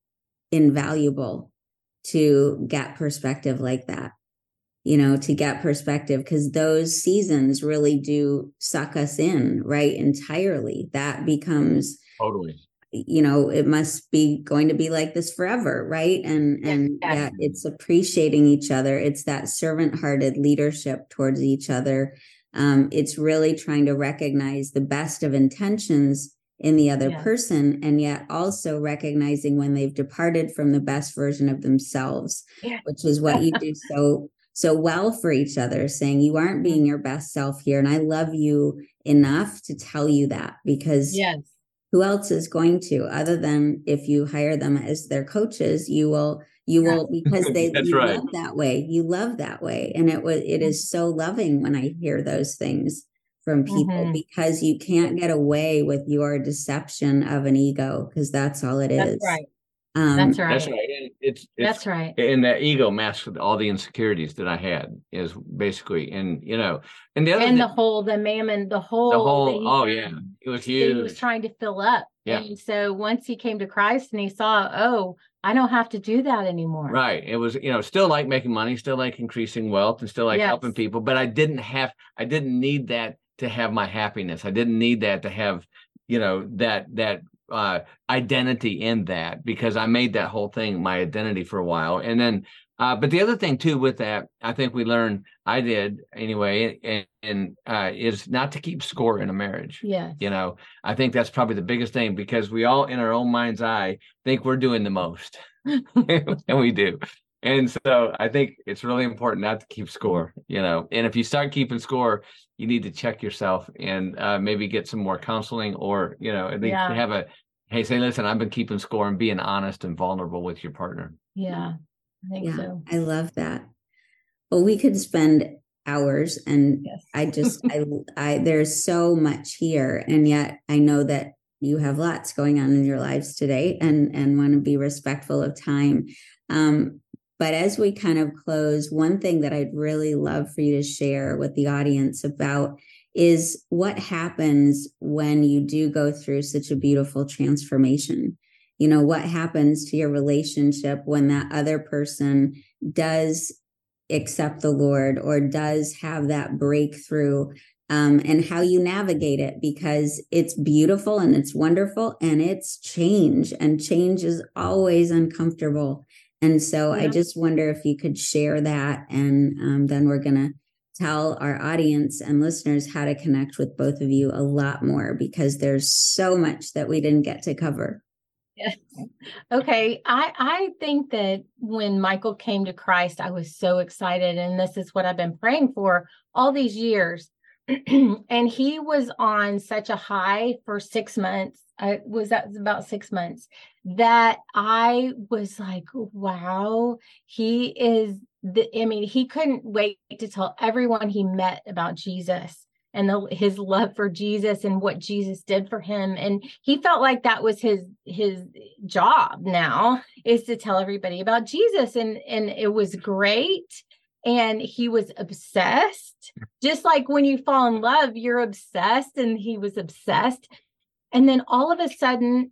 invaluable to get perspective like that. You know, to get perspective because those seasons really do suck us in, right? Entirely. That becomes totally. You know it must be going to be like this forever right and and Yes. that it's appreciating each other it's that servant hearted leadership towards each other um it's really trying to recognize the best of intentions in the other Yes. person and yet also recognizing when they've departed from the best version of themselves Yeah. which is what you do so so well for each other saying you aren't being your best self here and i love you enough to tell you that because yes who else is going to other than if you hire them as their coaches you will you will because they you right. love that way you love that way and it was it is so loving when i hear those things from people Mhm. because you can't get away with your deception of an ego because that's all it is that's right Um, That's right. That's right. And it's, it's That's right. and that ego masked all the insecurities that I had is basically and you know and the other And thing- the whole, the mammon, the whole, the whole he oh yeah it was that he was trying to fill up. Yeah. And so once he came to Christ and he saw, oh, I don't have to do that anymore. right it was you know still like making money still like increasing wealth and still like helping people but I didn't have I didn't need that to have my happiness I didn't need that to have you know that that uh identity in that because I made that whole thing my identity for a while and then uh but the other thing too with that I think we learned I did anyway and, and uh is not to keep score in a marriage Yeah. you know? I think that's probably the biggest thing because we all in our own mind's eye think we're doing the most. And we do and so i think it's really important not to keep score you know and if you start keeping score you need to check yourself and uh, maybe get some more counseling or you know at least Yeah. have a hey say listen i've been keeping score and being honest and vulnerable with your partner Yeah. I think yeah, so. I love that. Well, we could spend hours and Yes. I just I I there's so much here and yet I know that you have lots going on in your lives today and and want to be respectful of time. Um but as we kind of close, one thing that I'd really love for you to share with the audience about is what happens when you do go through such a beautiful transformation. You know, what happens to your relationship when that other person does accept the Lord or does have that breakthrough um, and how you navigate it because it's beautiful and it's wonderful and it's change and change is always uncomfortable. And so I just wonder if you could share that. And um, then we're going to tell our audience and listeners how to connect with both of you a lot more because there's so much that we didn't get to cover. Yes. Okay. I I think that when Michael came to Christ, I was so excited, and this is what I've been praying for all these years. and he was on such a high for six months. I was that was about six months that I was like, wow, he is the I mean, he couldn't wait to tell everyone he met about Jesus and the, his love for Jesus and what Jesus did for him and he felt like that was his his job now is to tell everybody about Jesus and and it was great and he was obsessed. Just like when you fall in love you're obsessed and he was obsessed and then all of a sudden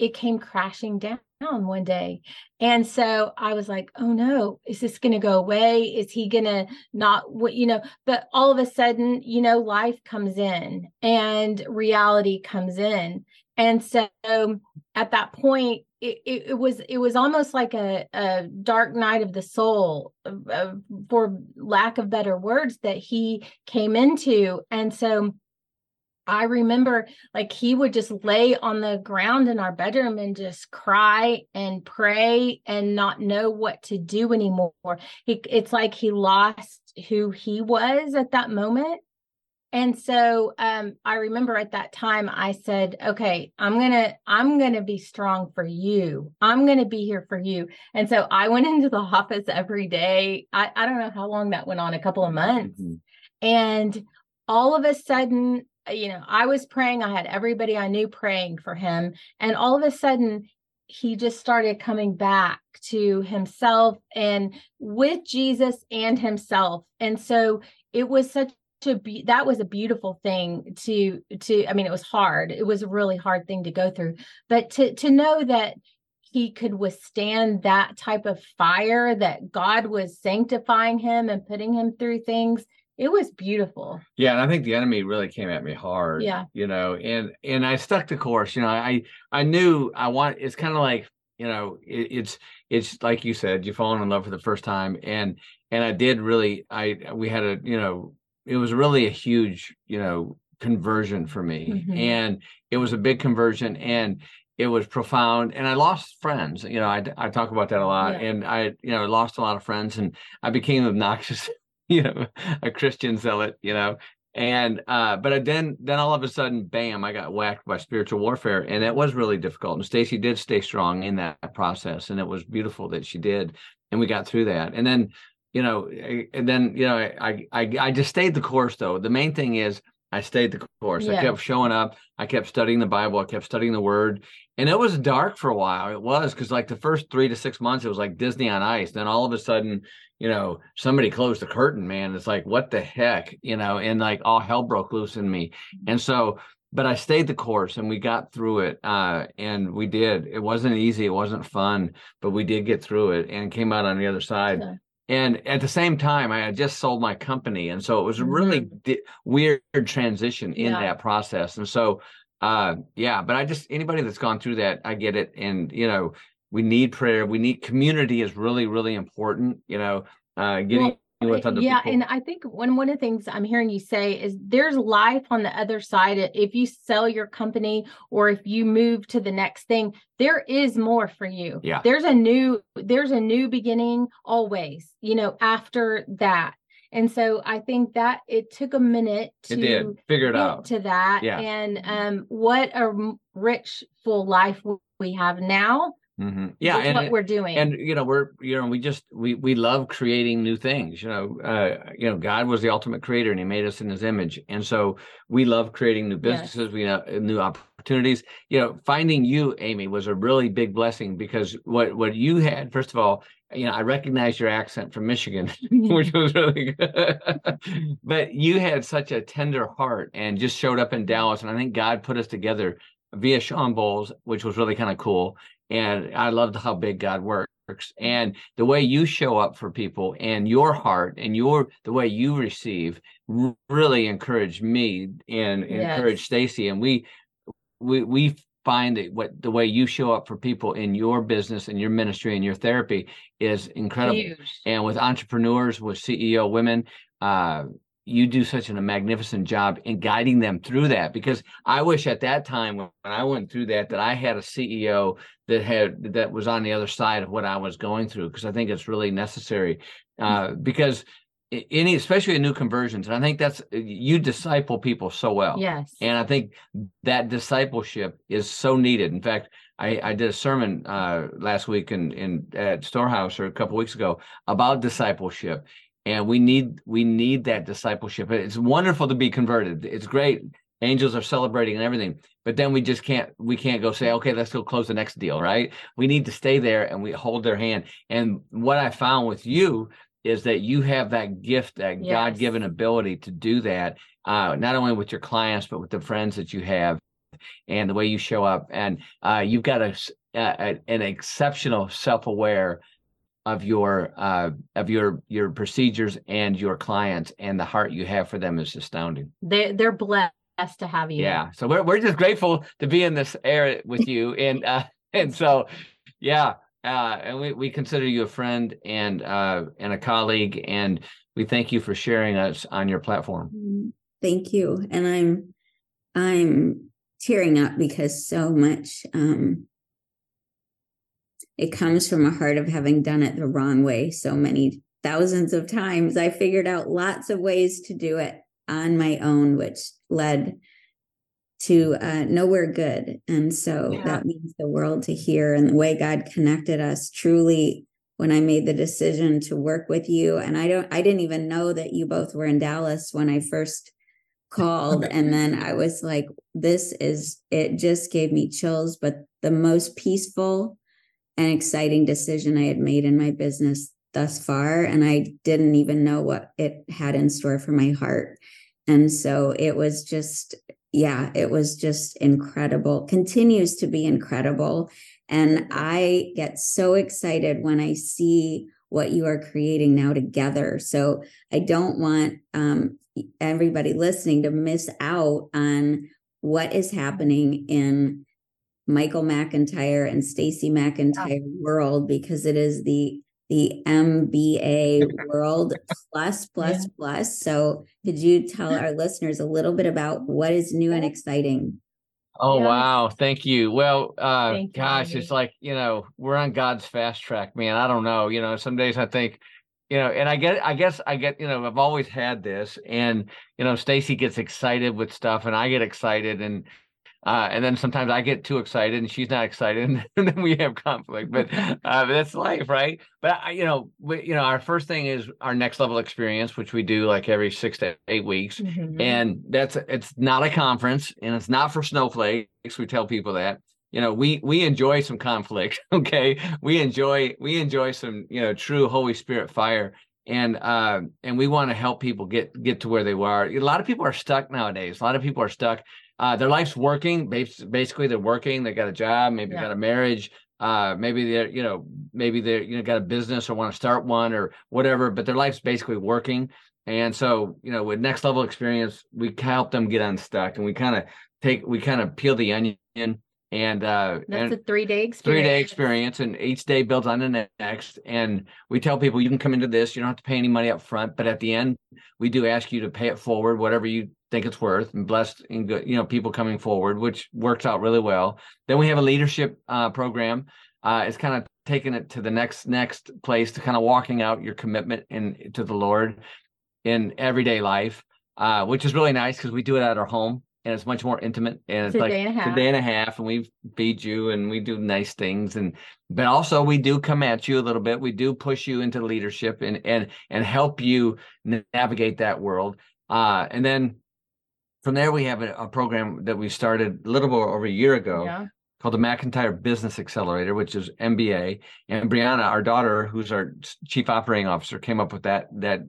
it came crashing down one day. And so i was like oh no is this going to go away? Is he going to not what you know but all of a sudden you know life comes in and reality comes in. And so at that point it, it, it was it was almost like a, a dark night of the soul uh, for lack of better words that he came into. And so I remember like he would just lay on the ground in our bedroom and just cry and pray and not know what to do anymore. He, it's like he lost who he was at that moment. And so um, I remember at that time I said, "Okay, I'm gonna I'm gonna be strong for you. I'm gonna be here for you." And so I went into the office every day. I, I don't know how long that went on, a couple of months, Mhm. and all of a sudden Uh, you know, I was praying. I had everybody I knew praying for him. And all of a sudden, he just started coming back to himself and with Jesus and himself. And so it was such a be- that was a beautiful thing to to I mean it was hard. It was a really hard thing to go through. But to to know that he could withstand that type of fire that God was sanctifying him and putting him through things it was beautiful Yeah, and I think the enemy really came at me hard. Yeah. You know, and and I stuck the course. You know, I I knew I want. It's kind of like you know, it, it's it's like you said, you fallen in love for the first time, and and I did really. I we had a you know, it was really a huge you know conversion for me, Mhm. and it was a big conversion, and it was profound and i lost friends you know i, I talk about that a lot Yeah. and i you know lost a lot of friends and i became obnoxious you know a christian zealot you know and uh but then then all of a sudden bam i got whacked by spiritual warfare and it was really difficult and stacye did stay strong in that process and it was beautiful that she did and we got through that and then you know eh, and then you know i i i just stayed the course though. The main thing is i stayed the course. I kept showing up. I kept studying the bible. I kept studying the word and it was dark for a while. It was because like the first three to six months, it was like Disney on ice. Then all of a sudden, you know, somebody closed the curtain, man. It's like, what the heck, you know, and like all hell broke loose in me. And so, but I stayed the course and we got through it. Uh, and we did. It wasn't easy. It wasn't fun, but we did get through it and came out on the other side. And at the same time, I had just sold my company. And so it was a really mm-hmm. di- weird transition in yeah. that process. And so, uh, yeah, but I just, anybody that's gone through that, I get it. And, you know, we need prayer. We need community is really, really important. You know, uh, getting well, with other yeah, people. and I think one one of the things I'm hearing you say is there's life on the other side. If you sell your company or if you move to the next thing, there is more for you. Yeah, there's a new there's a new beginning always. You know, after that. And so I think that it took a minute to it did. figure it out to that. Yeah. And um, what a rich, full life we have now Mm-hmm. Yeah, and what we're doing, and you know, we're you know, we just we we love creating new things. You know, uh, you know, God was the ultimate creator, and He made us in His image, and so we love creating new businesses, yes. we know new opportunities. You know, finding you, Amy, was a really big blessing because what what you had, first of all, you know, I recognize your accent from Michigan, which was really good. but you had such a tender heart and just showed up in Dallas, and I think God put us together via Shawn Bolz, which was really kind of cool and I loved how big God works and the way you show up for people and your heart and your the way you receive really encouraged me and yes. encouraged Stacye and we we we find that what the way you show up for people in your business and your ministry and your therapy is incredible. Huge. and with entrepreneurs with CEO women uh you do such a magnificent job in guiding them through that. Because i wish at that time when i went through that that i had a ceo that had that was on the other side of what i was going through. Because i think it's really necessary uh, because any especially in new conversions and i think that's you disciple people so well. Yes. And i think that discipleship is so needed. In fact I, I did a sermon uh, last week in, in at Storehouse or a couple weeks ago about discipleship. And we need we need that discipleship. It's wonderful to be converted. It's great. Angels are celebrating and everything. But then we just can't we can't go say okay let's go close the next deal right? We need to stay there and we hold their hand. And what i found with you is that you have that gift that yes. god-given ability to do that uh, not only with your clients but with the friends that you have and the way you show up and uh, you've got a, a an exceptional self-aware of your uh, of your your procedures and your clients and the heart you have for them is astounding. They they're blessed to have you. Yeah. So we're we're just grateful to be in this area with you and uh and so yeah, uh and we we consider you a friend and uh and a colleague and we thank you for sharing us on your platform. Mm, thank you. And I'm I'm tearing up because so much um it comes from a heart of having done it the wrong way so many thousands of times. I figured out lots of ways to do it on my own, which led to uh, nowhere good. And so yeah. that means the world to hear and the way God connected us truly when I made the decision to work with you. And I don't, I didn't even know that you both were in Dallas when I first called. and then I was like, this is, it just gave me chills, but the most peaceful and exciting decision I had made in my business thus far. And I didn't even know what it had in store for my heart. And so it was just, yeah, it was just incredible, continues to be incredible. And I get so excited when I see what you are creating now together. So I don't want um, everybody listening to miss out on what is happening in Michael McIntyre and Stacye McIntyre world because it is the the MBA world plus plus yeah. plus. So could you tell our listeners a little bit about what is new and exciting? Oh yeah. wow, thank you. Well, uh thank gosh, you. it's like, you know, we're on God's fast track, man. I don't know, you know, some days I think you know, and I get, I guess I get, you know, I've always had this, and you know, Stacye gets excited with stuff, and I get excited, and uh, and then sometimes I get too excited and she's not excited, and then we have conflict. But uh, that's life, right? But I, you know, we, you know, our first thing is our next level experience, which we do like every six to eight weeks, mm-hmm. and that's it's not a conference and it's not for snowflakes. We tell people that you know we we enjoy some conflict okay we enjoy we enjoy some you know true holy spirit fire and uh and we want to help people get get to where they are a lot of people are stuck nowadays a lot of people are stuck uh their life's working basically they're working they got a job maybe yeah. got a marriage uh maybe they're you know maybe they're you know got a business or want to start one or whatever but their life's basically working. And so you know with next level experience we help them get unstuck and we kind of take we kind of peel the onion and uh that's and a three day experience. three day experience and each day builds on the next. And we tell people you can come into this you don't have to pay any money up front but at the end we do ask you to pay it forward whatever you think it's worth and blessed and good you know people coming forward which works out really well. Then we have a leadership uh, program uh, it's kind of taking it to the next next place to kind of walking out your commitment in to the lord in everyday life uh, which is really nice because we do it at our home and it's much more intimate and it's, it's like a day, a day and a half. and we feed you and we do nice things and but also we do come at you a little bit we do push you into leadership and and and help you navigate that world uh and then from there we have a, a program that we started a little bit over a year ago yeah. called the McIntyre Business Accelerator, which is MBA. And Brianna, our daughter, who's our chief operating officer, came up with that that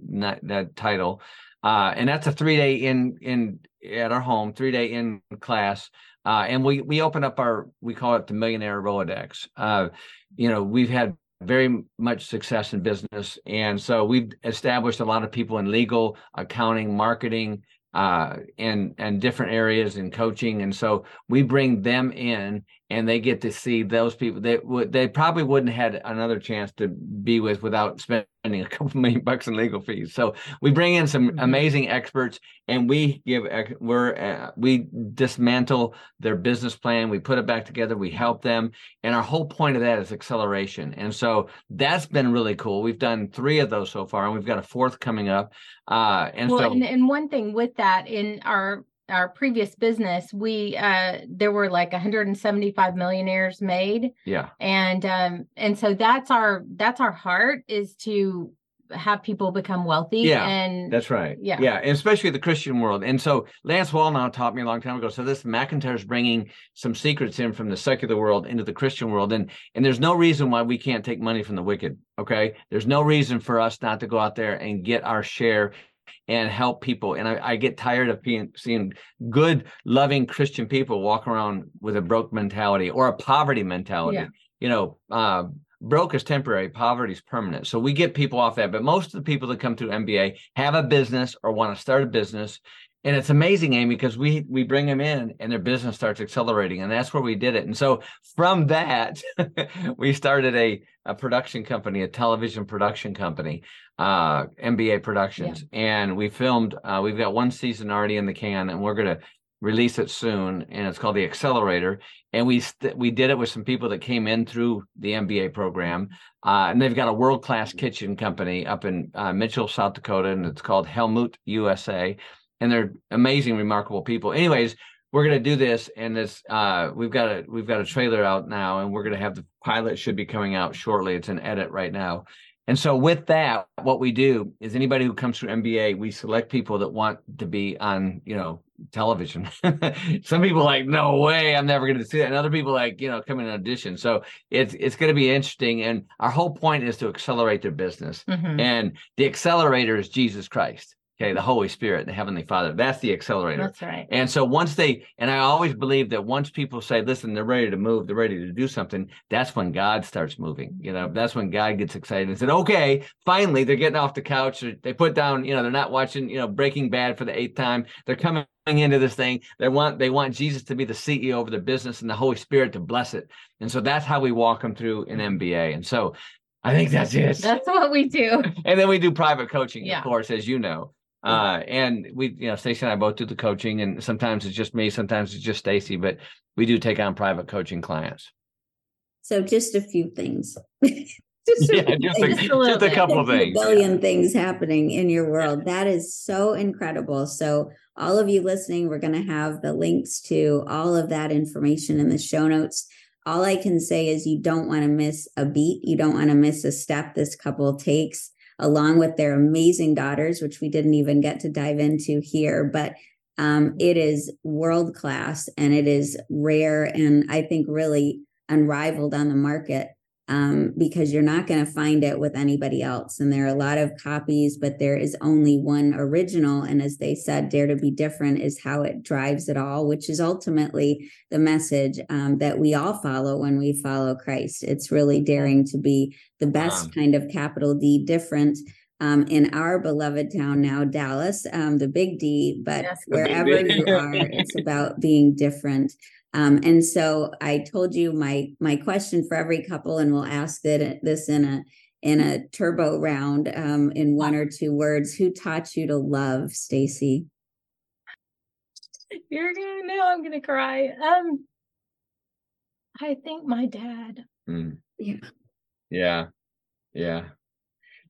that title. Uh, and that's a three day in in at our home, three day in class. Uh, and we we open up our we call it the millionaire Rolodex. Uh, you know, we've had very much success in business, and so we've established a lot of people in legal, accounting, marketing, uh, and and different areas in coaching, and so we bring them in, and they get to see those people. They would they probably wouldn't have had another chance to be with without spending a couple million bucks in legal fees. So we bring in some mm-hmm. amazing experts, and we give we're uh, we dismantle their business plan. We put it back together. We help them, and our whole point of that is acceleration. And so that's been really cool. We've done three of those so far, and we've got a fourth coming up. Uh, and well, so and, and one thing with that in our our previous business we uh there were like 175 millionaires made. Yeah. And um and so that's our that's our heart is to have people become wealthy yeah and that's right. Yeah. Yeah and especially the christian world. And so lance wallnau taught me a long time ago so this McIntyre's bringing some secrets in from the secular world into the christian world and and there's no reason why we can't take money from the wicked okay? There's no reason for us not to go out there and get our share and help people. And I, I get tired of being, seeing good, loving Christian people walk around with a broke mentality or a poverty mentality. Yeah. You know, uh, broke is temporary, poverty is permanent. So we get people off that. But most of the people that come through MBA have a business or want to start a business. And it's amazing, Amy, because we we bring them in and their business starts accelerating, and that's where we did it. And so from that, we started a a production company, a television production company, uh, MBA Productions, yeah. and we filmed. Uh, we've got one season already in the can, and we're gonna release it soon. And it's called the Accelerator. And we st- we did it with some people that came in through the MBA program, uh, and they've got a world class kitchen company up in uh, Mitchell, South Dakota, and it's called Helmut USA. And they're amazing, remarkable people. Anyways, we're gonna do this, and this uh, we've got a we've got a trailer out now, and we're gonna have the pilot should be coming out shortly. It's an edit right now. And so with that, what we do is anybody who comes through MBA, we select people that want to be on, you know, television. Some people like, no way, I'm never going to see that. And other people like, you know, come in audition. So it's it's going to be interesting. And our whole point is to accelerate their business. Mm-hmm. And the accelerator is Jesus Christ. Okay, the Holy Spirit, the Heavenly Father. That's the accelerator. That's right. And so once they, and I always believe that once people say, listen, they're ready to move, they're ready to do something, that's when God starts moving. You know, that's when God gets excited and said, okay, finally they're getting off the couch. They put down, you know, they're not watching, you know, Breaking Bad for the eighth time. They're coming into this thing. They want they want Jesus to be the CEO of their business and the Holy Spirit to bless it. And so that's how we walk them through an MBA. And so I think that's it. That's what we do. and then we do private coaching, yeah. of course, as you know. Uh, and we, you know, Stacye and I both do the coaching, and sometimes it's just me, sometimes it's just Stacye, but we do take on private coaching clients. So, just a few things. just, yeah, just, a, just, a, couple things. A billion yeah. things happening in your world. That is so incredible. So, all of you listening, we're going to have the links to all of that information in the show notes. All I can say is you don't want to miss a beat. You don't want to miss a step this couple takes along with their amazing daughters, which we didn't even get to dive into here. But Um, it is world class and it is rare and I think really unrivaled on the market um, because you're not going to find it with anybody else. And there are a lot of copies, but there is only one original. And as they said, Dare to be different is how it drives it all, which is ultimately the message um, that we all follow when we follow Christ. It's really daring to be the best kind of capital D different. Um, in our beloved town now, Dallas, um, the big D, but yes, wherever you are, it's about being different. Um, and so I told you my my question for every couple, and we'll ask that this in a in a turbo round um, in one or two words. Who taught you to love, Stacye? You're gonna know I'm gonna cry. Um, I think my dad. Mm. Yeah. Yeah. Yeah.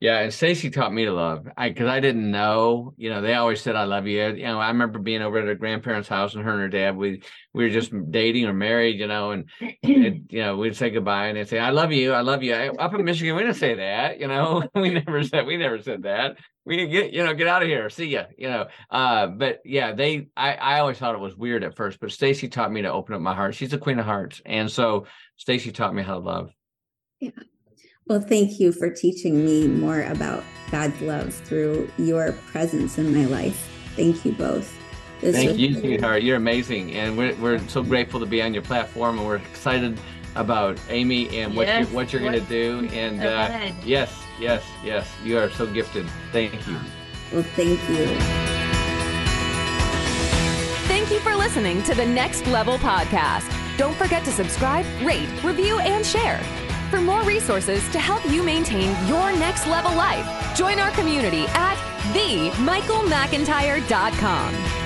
Yeah, and Stacye taught me to love. I because I didn't know. You know, they always said I love you. You know, I remember being over at her grandparents' house and her and her dad. We we were just dating or married. You know, and, and you know we'd say goodbye and they'd say I love you, I love you. I, up in Michigan, we didn't say that. You know, we never said we never said that. We get you know get out of here. See ya. You know. Uh, but yeah, they. I I always thought it was weird at first, but Stacye taught me to open up my heart. She's the queen of hearts, and so Stacye taught me how to love. Yeah. Well, thank you for teaching me more about God's love through your presence in my life. Thank you both. This thank you, sweetheart. You're amazing. And we're, we're so grateful to be on your platform and we're excited about Amy and what yes, you're, what you're going to do. And uh, yes, yes, yes, you are so gifted. Thank you. Well, thank you. Thank you for listening to the Next Level Podcast. Don't forget to subscribe, rate, review, and share. For more resources to help you maintain your next level life, join our community at themichaelmcintyre.com.